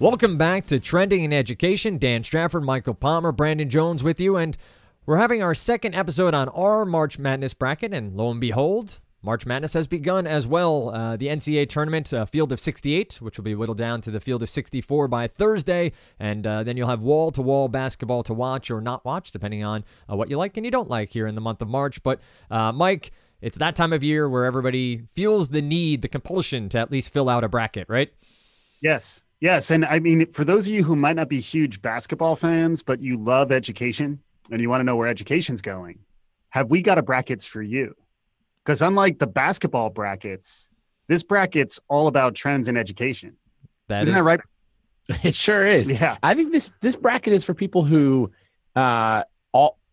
Welcome back to Trending in Education. Dan Strafford, Michael Palmer, Brandon Jones with you, and we're having our second episode on our March Madness bracket. And lo and behold, March Madness has begun as well. Uh, the NCAA tournament, uh, field of 68, which will be whittled down to the field of 64 by Thursday. And uh, then you'll have wall to wall basketball to watch or not watch, depending on uh, what you like and you don't like here in the month of March. But, uh, Mike, it's that time of year where everybody feels the need, the compulsion to at least fill out a bracket, right? Yes. Yes. And I mean, for those of you who might not be huge basketball fans, but you love education and you want to know where education's going, have we got a brackets for you? Because unlike the basketball brackets, this bracket's all about trends in education. That Isn't is- that right? It sure is. Yeah. I think this this bracket is for people who uh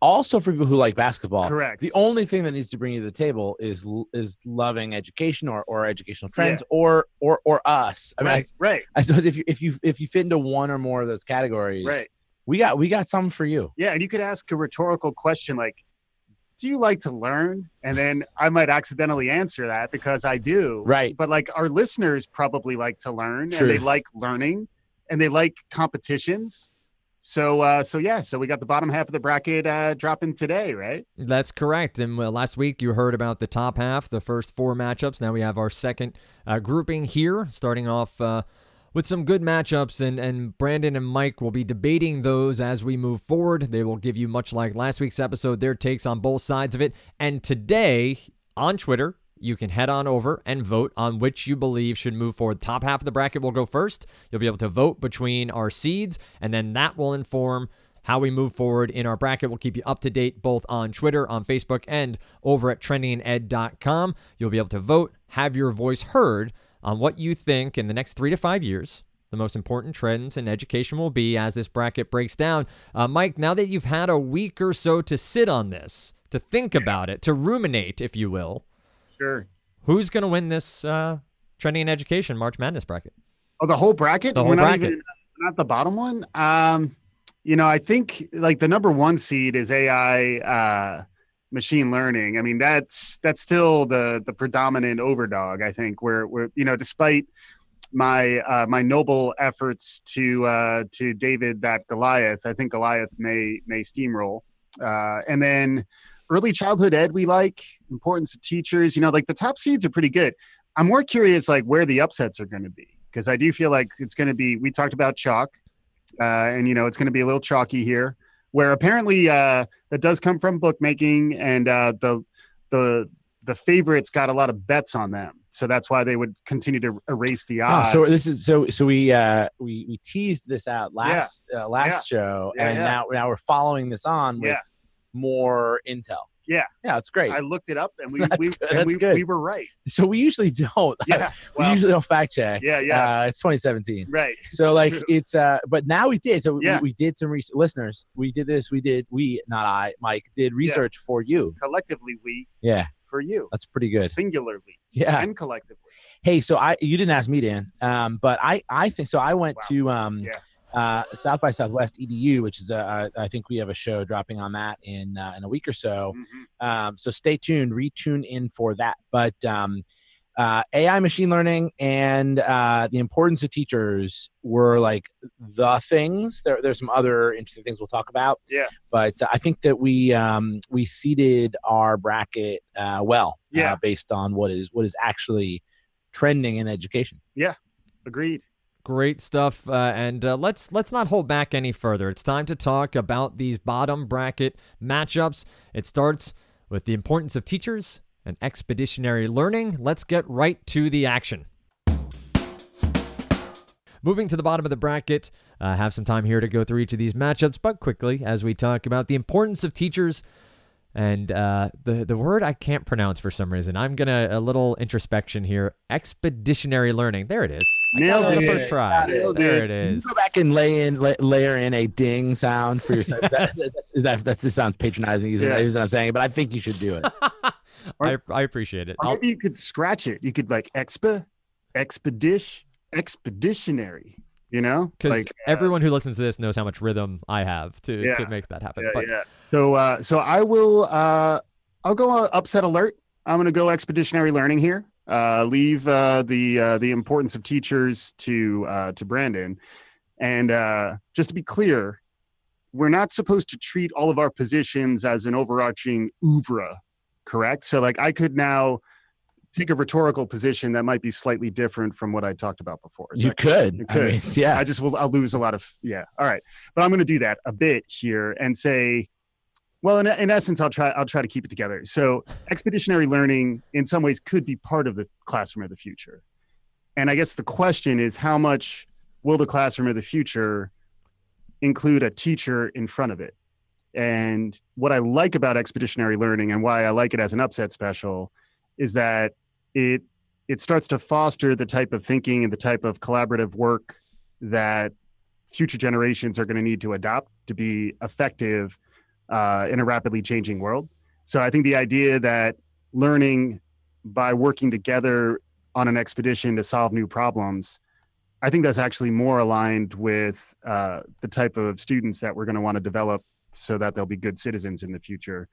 also for people who like basketball. Correct. The only thing that needs to bring you to the table is is loving education or, or educational trends or or or us. I mean, right. right. I, I suppose if you if you if you fit into one or more of those categories, Right. we got we got something for you. Yeah. And you could ask a rhetorical question like, do you like to learn? And then I might accidentally answer that because I do. Right. But like our listeners probably like to learn and they like learning and they like competitions. So uh so yeah, so we got the bottom half of the bracket uh dropping today, right? That's correct. And last week you heard about the top half, the first four matchups. Now we have our second uh, grouping here, starting off uh, with some good matchups. And, and Brandon and Mike will be debating those as we move forward. They will give you, much like last week's episode, their takes on both sides of it. And today on Twitter, you can head on over and vote on which you believe should move forward. Top half of the bracket will go first. You'll be able to vote between our seeds, and then that will inform how we move forward in our bracket. We'll keep you up to date both on Twitter, on Facebook, and over at trendinged.com. You'll be able to vote, have your voice heard on what you think in the next three to five years. The most important trends in education will be as this bracket breaks down. Uh, Mike, now that you've had a week or so to sit on this, to think about it, to ruminate, if you will, Sure. who's going to win this uh, trending in education March Madness bracket? Oh, the whole bracket? The whole We're not bracket. even not the bottom one. Um, you know, I think like the number one seed is AI uh machine learning. I mean, that's that's still the the predominant overdog, I think, where where you know, despite my uh my noble efforts to uh to David that Goliath, I think Goliath may may steamroll. Uh and then early childhood ed we like, importance of teachers, you know, like the top seeds are pretty good. I'm more curious like where the upsets are going to be because I do feel like it's going to be. We talked about chalk, uh, and you know it's going to be a little chalky here. Where apparently uh, that does come from bookmaking, and uh, the the the favorites got a lot of bets on them, so that's why they would continue to erase the Ah, odds. so this is so so we uh we we teased this out last uh, last show Yeah, and yeah. now now we're following this on with Yeah. More intel. Yeah. Yeah, it's great. I looked it up, and we we, and we, we were right. so we usually don't Yeah, we usually don't fact check. yeah, yeah, Uh, it's 2017. right. So like it's uh but now we did. So Yeah. we, we did some research listeners. We did this, we did we not I, Mike, did research for you. collectively we Yeah, for you, that's pretty good. singularly Yeah. and collectively. Hey, so I you didn't ask me, Dan, um, but I I think so. I went Wow. to um, Yeah. Uh, South by Southwest EDU, which is a, a I think we have a show dropping on that in uh, in a week or so. Mhm. Um, so stay tuned, retune in for that. But um, uh, AI, machine learning, and uh, the importance of teachers were like the things. There, there's some other interesting things we'll talk about. Yeah. But uh, I think that we um, we seeded our bracket uh, well. Yeah. Uh, based on what is what is actually trending in education. Yeah, agreed. Great stuff, uh, and uh, let's let's not hold back any further. It's time to talk about these bottom bracket matchups. It starts with the importance of teachers and expeditionary learning. Let's get right to the action. Moving to the bottom of the bracket, uh, have some time here to go through each of these matchups, but quickly as we talk about the importance of teachers and uh, the the word I can't pronounce for some reason. I'm gonna a little introspection here. Expeditionary learning. There it is. I got it on the first try. Nailed There it. it You is. Go back and lay in, lay, layer in a ding sound for yourself. that, that's, that, that's, this sounds patronizing, isn't Yeah. it? Isn't I'm saying, but I think you should do it. I, I appreciate it. Or I'll- maybe you could scratch it. You could like expa, expedition, expeditionary. You know, because like uh, everyone who listens to this knows how much rhythm I have to to make that happen. yeah, but yeah. So, uh, so I will. Uh, I'll go uh, upset alert. I'm going to go expeditionary learning here. Uh, leave uh, the uh, the importance of teachers to uh, to Brandon. And uh, just to be clear, we're not supposed to treat all of our positions as an overarching oeuvre, correct? So, like, I could now take a rhetorical position that might be slightly different from what I talked about before. You could. You could. I mean, yeah. I just will. I'll lose a lot of. Yeah. All right. But I'm going to do that a bit here and say, well, in, in essence, I'll try. I'll try to keep it together. So, expeditionary learning, in some ways, could be part of the classroom of the future. And I guess the question is, how much will the classroom of the future include a teacher in front of it? And what I like about expeditionary learning and why I like it as an upset special is that it it starts to foster the type of thinking and the type of collaborative work that future generations are going to need to adopt to be effective uh, in a rapidly changing world. So I think the idea that learning by working together on an expedition to solve new problems, I think that's actually more aligned with uh, the type of students that we're going to want to develop so that they'll be good citizens in the future.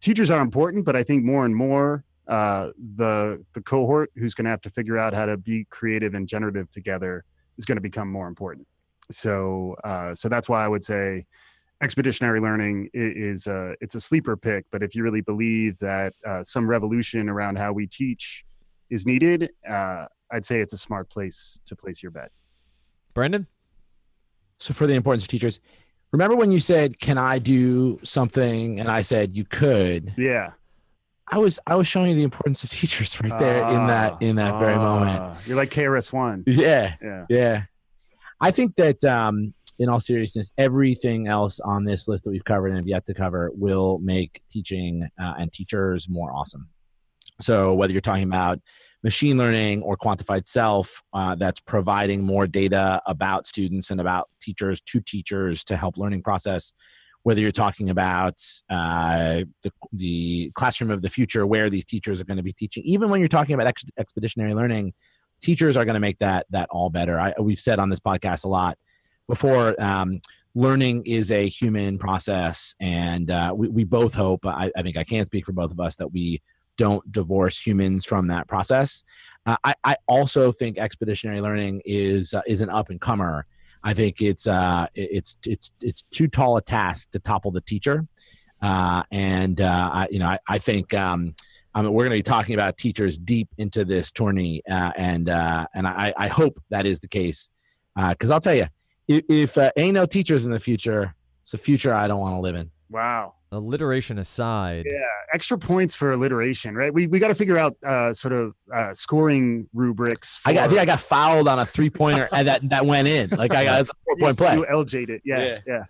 Teachers are important, but I think more and more uh, the the cohort who's going to have to figure out how to be creative and generative together is going to become more important. So uh, so that's why I would say expeditionary learning is, a it's a sleeper pick. But if you really believe that uh, some revolution around how we teach is needed, uh, I'd say it's a smart place to place your bet. Brandon. So for the importance of teachers, remember when you said, "Can I do something?" and I said, "You could." Yeah. I was I was showing you the importance of teachers right there uh, in that in that uh, very moment. Ah, you're like KRS One. Yeah, yeah, yeah. I think that um, in all seriousness, everything else on this list that we've covered and have yet to cover will make teaching uh, and teachers more awesome. So whether you're talking about machine learning or quantified self, uh, that's providing more data about students and about teachers to teachers to help learning process whether you're talking about uh, the, the classroom of the future where these teachers are going to be teaching. Even when you're talking about ex- expeditionary learning teachers are going to make that that all better. I, we've said on this podcast a lot before um, learning is a human process and uh, we, we both hope I, I, think i can't speak for both of us that we don't divorce humans from that process. Uh, I, I also think expeditionary learning is uh, is an up and comer I think it's uh, it's it's it's too tall a task to topple the teacher, uh, and uh, I, you know I, I think um, I mean, we're going to be talking about teachers deep into this tourney, uh, and uh, and I, I hope that is the case because uh, I'll tell you if, if ain't no teachers in the future, it's a future I don't want to live in. Wow alliteration aside. Yeah, extra points for alliteration, right? We we got to figure out uh, sort of uh, scoring rubrics. For... I, got, I think I got fouled on a three pointer that that went in. Like I got a four point play. You LJ'd it. Yeah, yeah. yeah.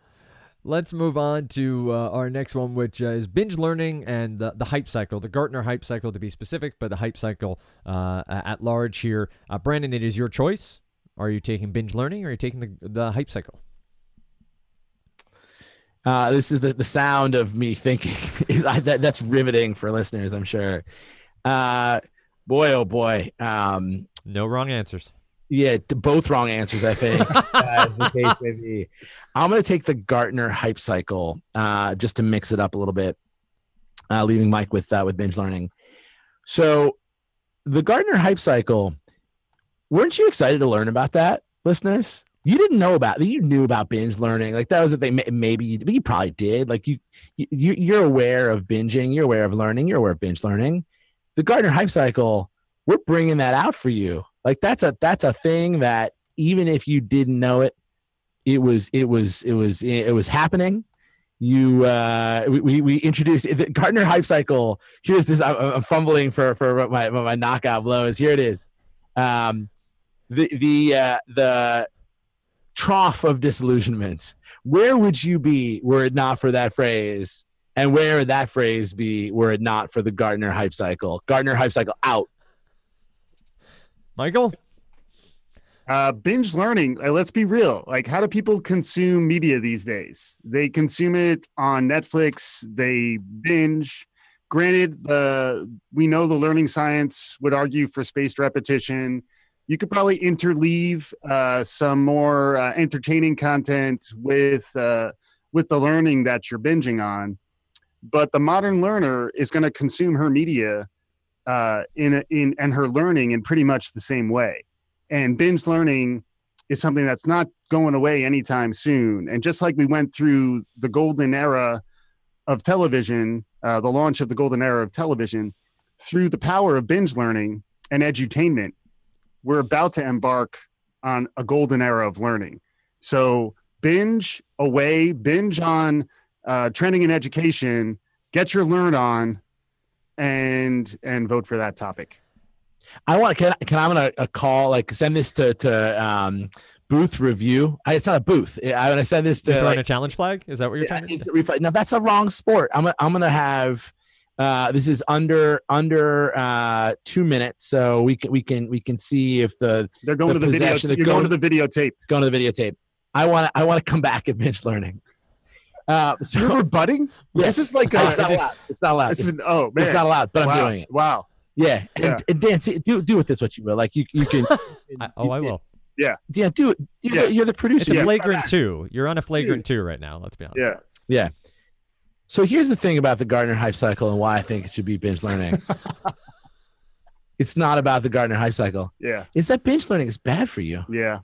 Let's move on to uh, our next one, which uh, is binge learning and the, the hype cycle, the Gartner hype cycle to be specific, but the hype cycle uh, at large here. Uh, Brandon, it is your choice. Are you taking binge learning or are you taking the, the hype cycle? Uh, this is the, the sound of me thinking. that, that's riveting for listeners, I'm sure. Uh, boy, oh boy. Um, no wrong answers. Yeah, both wrong answers, I think. uh, I'm going to take the Gartner hype cycle uh, just to mix it up a little bit, uh, leaving Mike with uh, with binge learning. So, the Gartner hype cycle. Weren't you excited to learn about that, listeners? You didn't know about you knew about binge learning. Like that was a thing. Maybe you, you probably did. Like you, you you're aware of binging you're aware of learning you're aware of binge learning. The Gartner hype cycle we're bringing that out for you. Like that's a that's a thing that even if you didn't know it it was it was it was it was happening. You uh we we introduced the Gartner hype cycle. Here's this i'm, I'm fumbling for for my my knockout blow is. Here it is. Um the the uh the trough of disillusionment. Where would you be were it not for that phrase? And where would that phrase be were it not for the Gartner hype cycle? Gartner hype cycle out. Michael? Uh, binge learning. Uh, let's be real. Like, how do people consume media these days? They consume it on Netflix. They binge. Granted, the we know the learning science would argue for spaced repetition you could probably interleave uh, some more uh, entertaining content with uh, with the learning that you're binging on. But the modern learner is going to consume her media uh, in in and her learning in pretty much the same way. And binge learning is something that's not going away anytime soon. And just like we went through the golden era of television, uh, the launch of the golden era of television, through the power of binge learning and edutainment, we're about to embark on a golden era of learning. So binge away, binge on uh, trending in education, get your learn on, and and vote for that topic. I want can can I want to call like send this to to um, booth review. I, it's not a booth. I want to send this to You're throwing like, a challenge flag. Is that what you're yeah, trying to? instant. No, that's a wrong sport. I'm gonna- I'm gonna have. Uh, this is under under uh, two minutes, so we can we can we can see if the They're going The to the video. You're going to going- the videotape. going to the videotape. I want to I want to come back at binge learning. Uh, so You're rebutting. Yeah. This is like a, it's not allowed. It's not allowed. this It's, is, oh man, it's not allowed, but I'm doing it. Wow. Yeah, and, Yeah. and Dan, see, do do with this what you will. Like you you can. I, oh, I will. Yeah, Yeah, do it. You're, Yeah. the, you're the It's producer. a Yeah. flagrant two. You're on a flagrant two right now. Let's be honest. Yeah. Yeah. So here's the thing about the Gartner hype cycle and why I think it should be binge learning. it's not about the Gartner hype cycle. Yeah. Is that binge learning is bad for you? Yeah.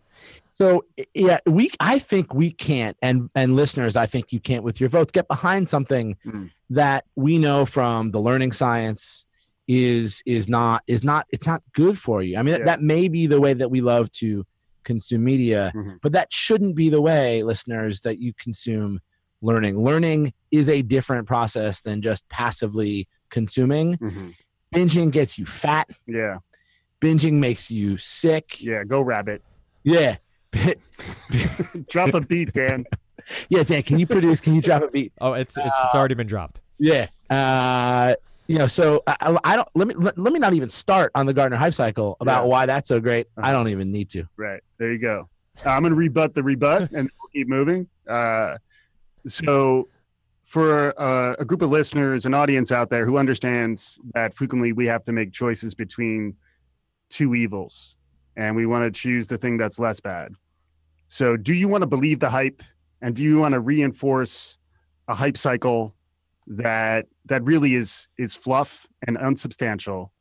So yeah, we I think we can't, and and listeners, I think you can't with your votes get behind something Mm. that we know from the learning science is is not is not it's not good for you. I mean Yeah. that may be the way that we love to consume media, Mhm. but that shouldn't be the way, listeners, that you consume learning. Learning is a different process than just passively consuming. Mhm. Binging gets you fat. Yeah. Binging makes you sick. Yeah. Go rabbit. Yeah. Drop a beat, Dan. Yeah, Dan, can you produce? Can you drop a beat? Oh, it's it's, it's already been dropped. Yeah. Uh, you know, so I, I don't let me let, let me not even start on the Gartner hype cycle about Yeah. why that's so great. I Uh-huh. don't even need to. Right. There you go. Uh, I'm going to rebut the rebut and we'll keep moving. Uh, so, for uh, a group of listeners, an audience out there who understands that frequently we have to make choices between two evils and we want to choose the thing that's less bad. So, do you want to believe the hype and do you want to reinforce a hype cycle that that really is is fluff and unsubstantial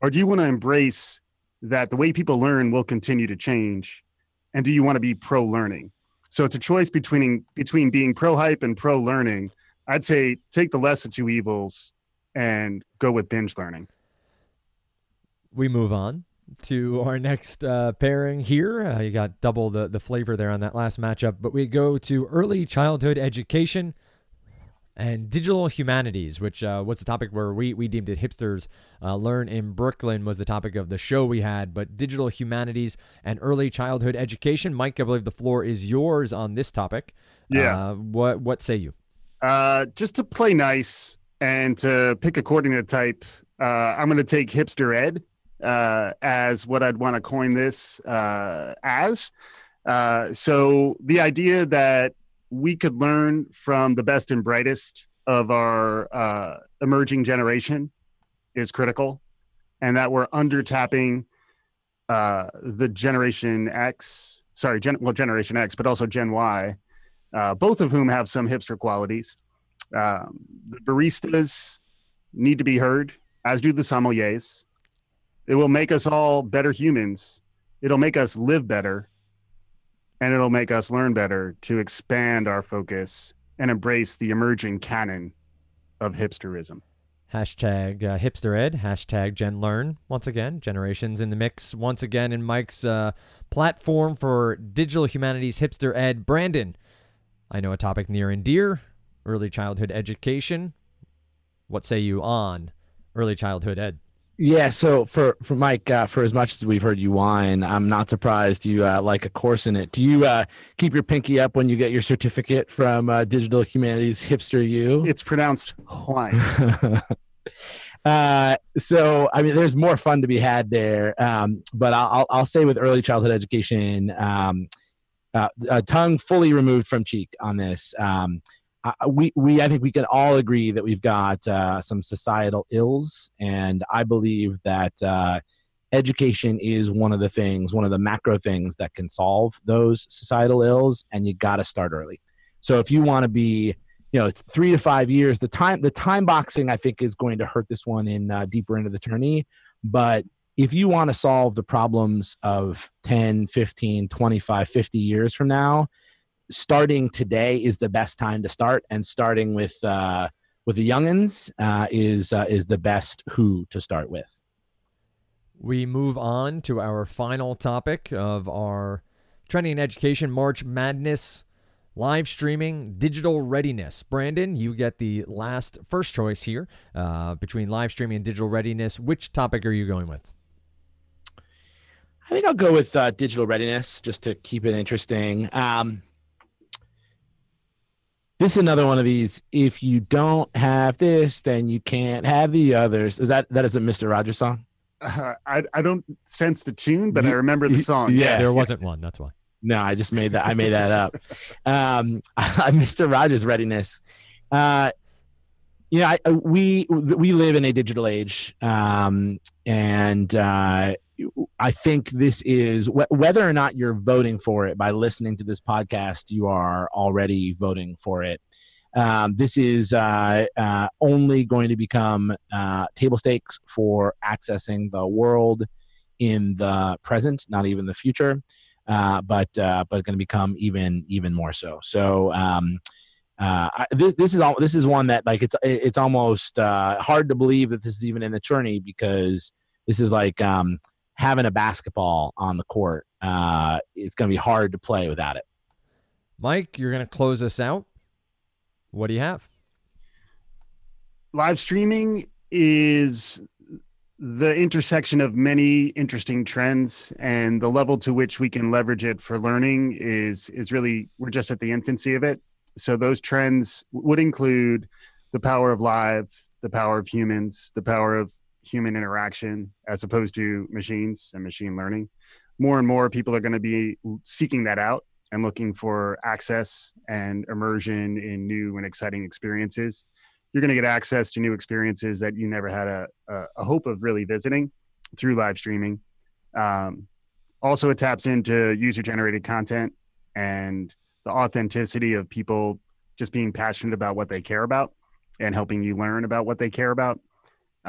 or do you want to embrace that the way people learn will continue to change and do you want to be pro learning so it's a choice between between being pro hype and pro learning i'd say take the less of two evils and go with binge learning. We move on to our next uh, pairing here. Uh, you got double the, the flavor there on that last matchup, but we go to early childhood education and digital humanities, which uh, was the topic where we, we deemed it hipsters uh, learn in Brooklyn was the topic of the show we had, but digital humanities and early childhood education. Mike, I believe the floor is yours on this topic. Yeah. Uh, what what say you? uh, just to play nice and to pick according to type uh, i'm going to take hipster ed uh, as what i'd want to coin this uh, as uh, so the idea that we could learn from the best and brightest of our uh, emerging generation is critical, and that we're under tapping uh, the Generation X, sorry, gen- well, Generation X, but also Gen Y, uh, both of whom have some hipster qualities. Um, the baristas need to be heard, as do the sommeliers. It will make us all better humans. It'll make us live better and it'll make us learn better to expand our focus and embrace the emerging canon of hipsterism. Hashtag uh, hipster ed, hashtag gen learn. Once again, generations in the mix. Once again, in Mike's uh, platform for digital humanities hipster ed. Brandon, I know a topic near and dear early childhood education. What say you on early childhood ed? Yeah, so for for Mike, uh, for as much as we've heard you whine, I'm not surprised you uh, like a course in it. Do you uh, keep your pinky up when you get your certificate from uh, Digital Humanities Hipster U? It's pronounced Hwine. uh, so I mean, there's more fun to be had there. Um, but I'll, I'll I'll say with early childhood education, um, uh, a tongue fully removed from cheek on this. Um, I- we we I think we can all agree that we've got uh, some societal ills, and I believe that uh, education is one of the things, one of the macro things that can solve those societal ills, and you got to start early. So if you want to be you know three to five years the time the time boxing i think is going to hurt this one in uh, deeper into the tourney but if you want to solve the problems of 10 15 25 50 years from now starting today is the best time to start and starting with uh, with the youngins uh, is uh, is the best who to start with. We move on to our final topic of our trending education march madness live streaming digital readiness. Brandon you get the last first choice here uh, between live streaming and digital readiness. Which topic are you going with? I think I'll go with uh, digital readiness just to keep it interesting. Um, this is another one of these. If you don't have this, then you can't have the others. Is that that is a Mister Rogers song? Uh, I I don't sense the tune, but I remember the song. Yeah, Yes. there wasn't one that's why No, I just made that. I made that up. Um, Mister Rogers readiness. Uh, yeah, I, we we live in a digital age, um, and uh, I think this is wh- whether or not you're voting for it by listening to this podcast, you are already voting for it. Um, this is uh, uh, only going to become uh, table stakes for accessing the world in the present, not even the future, uh, but uh, but going to become even even more so. So. Um, uh, I- this this is all this is one that like it's it's almost hard to believe that this is even in the tourney because this is like um, having a basketball on the court. Uh, it's going to be hard to play without it. mike you're going to close us out what do you have live streaming is the intersection of many interesting trends and the level to which we can leverage it for learning is is really we're just at the infancy of it so those trends would include the power of live the power of humans the power of human interaction as opposed to machines and machine learning more and more people are going to be seeking that out and looking for access and immersion in new and exciting experiences you're going to get access to new experiences that you never had a, a, a hope of really visiting through live streaming. Um, also, it taps into user generated content and the authenticity of people just being passionate about what they care about and helping you learn about what they care about.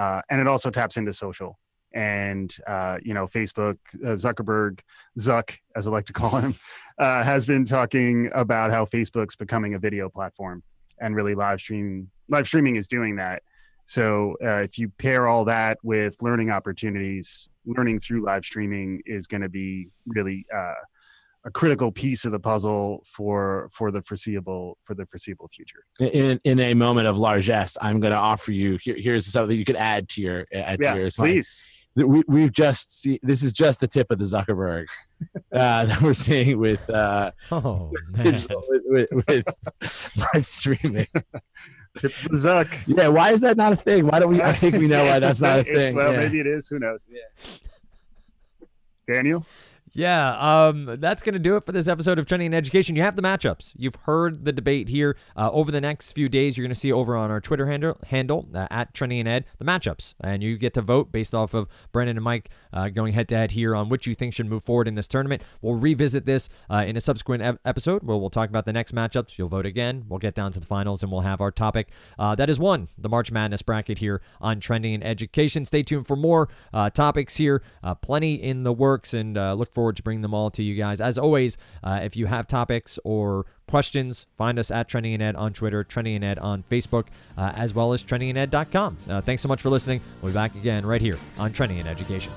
Uh, and it also taps into social. And, uh, you know, Facebook, uh, Zuckerberg, Zuck, as I like to call him, uh, has been talking about how Facebook's becoming a video platform and really live streaming live streaming is doing that so uh, if you pair all that with learning opportunities learning through live streaming is going to be really uh, a critical piece of the puzzle for for the foreseeable for the foreseeable future In in a moment of largesse, I'm going to offer you here, here's something you could add to your add to yeah yours. please We, we've just see this is just the tip of the Zuckerberg uh, that we're seeing with uh, oh man with, with, with live streaming. tip of the zuck Yeah, why is that not a thing? Why don't we? I think we know why It's that's not a it's- thing. well yeah. maybe it is who knows Yeah. daniel Yeah, um, that's going to do it for this episode of Trending in Education. You have the matchups. You've heard the debate here. Uh, over the next few days, you're going to see over on our Twitter handle, handle uh, at Trending in Ed, the matchups. And you get to vote based off of Brendan and Mike uh, going head to head here on which you think should move forward in this tournament. We'll revisit this uh, in a subsequent ep- episode where we'll talk about the next matchups. You'll vote again. We'll get down to the finals and we'll have our topic uh, that is one, the March Madness bracket here on Trending in Education. Stay tuned for more uh, topics here. Plenty in the works and look forward to bringing them all to you guys. As always, uh, if you have topics or questions, find us at Trending in Ed on Twitter, Trending in Ed on Facebook, uh, as well as trendinged.com. Uh, thanks so much for listening. We'll be back again right here on Trending in Education.